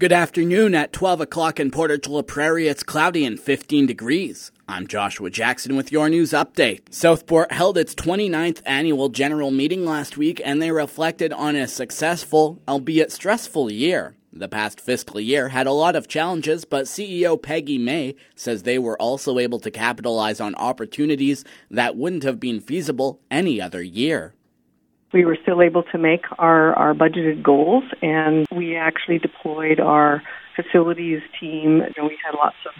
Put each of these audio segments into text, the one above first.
Good afternoon. At 12 o'clock in Portage La Prairie, it's cloudy and 15 degrees. I'm Joshua Jackson with your news update. Southport held its 29th annual general meeting last week and they reflected on a successful, albeit stressful year. The past fiscal year had a lot of challenges, but CEO Peggy May says they were also able to capitalize on opportunities that wouldn't have been feasible any other year we were still able to make our, our budgeted goals and we actually deployed our facilities team. and we had lots of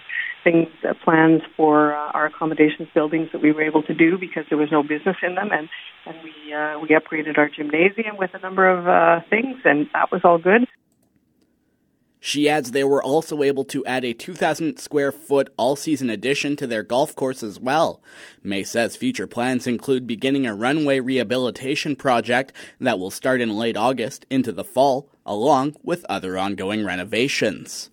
things, uh, plans for uh, our accommodations buildings that we were able to do because there was no business in them and, and we, uh, we upgraded our gymnasium with a number of uh, things and that was all good. She adds they were also able to add a 2,000 square foot all season addition to their golf course as well. May says future plans include beginning a runway rehabilitation project that will start in late August into the fall, along with other ongoing renovations.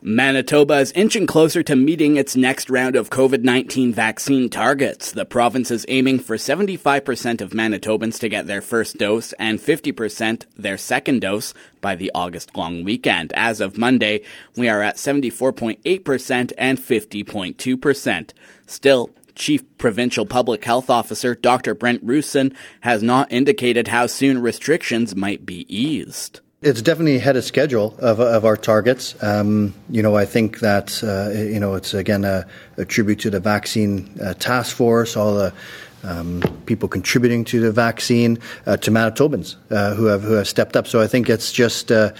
Manitoba is inching closer to meeting its next round of COVID 19 vaccine targets. The province is aiming for 75% of Manitobans to get their first dose and 50% their second dose by the August long weekend. As of Monday, we are at 74.8% and 50.2%. Still, Chief Provincial Public Health Officer Dr. Brent Roussin has not indicated how soon restrictions might be eased. It's definitely ahead of schedule of, of our targets. Um, you know, I think that uh, you know it's again a, a tribute to the vaccine uh, task force, all the um, people contributing to the vaccine, uh, to Manitobans uh, who have who have stepped up. So I think it's just. Uh,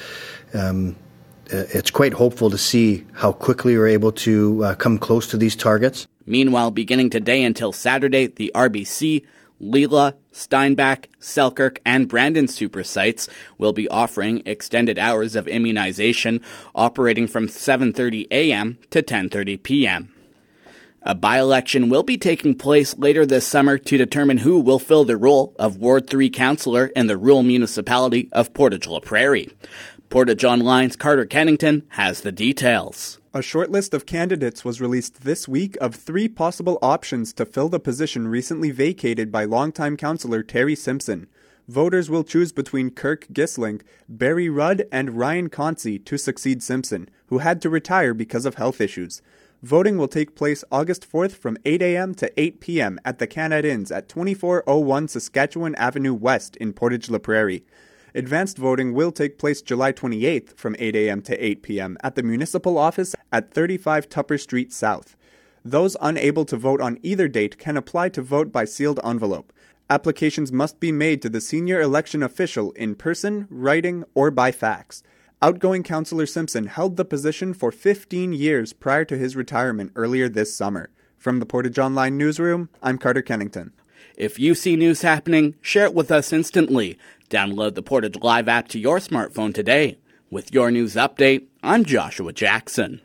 um, uh, it's quite hopeful to see how quickly we're able to come close to these targets. Meanwhile, beginning today until Saturday, the RBC Leila, Steinbach, Selkirk, and Brandon super sites will be offering extended hours of immunization operating from 7:30 a.m. to 10:30 p.m. A by-election will be taking place later this summer to determine who will fill the role of Ward 3 councillor in the rural municipality of Portage La Prairie. Portage Online's Carter Kennington has the details. A short list of candidates was released this week of three possible options to fill the position recently vacated by longtime councillor Terry Simpson. Voters will choose between Kirk Gisling, Barry Rudd, and Ryan Concy to succeed Simpson, who had to retire because of health issues. Voting will take place August 4th from 8 a.m. to 8 p.m. at the Canad Inns at 2401 Saskatchewan Avenue West in Portage La Prairie. Advanced voting will take place July 28th from 8 a.m. to 8 p.m. at the municipal office at 35 Tupper Street South. Those unable to vote on either date can apply to vote by sealed envelope. Applications must be made to the senior election official in person, writing, or by fax. Outgoing Councillor Simpson held the position for 15 years prior to his retirement earlier this summer. From the Portage Online newsroom, I'm Carter Kennington. If you see news happening, share it with us instantly. Download the Portage Live app to your smartphone today. With your news update, I'm Joshua Jackson.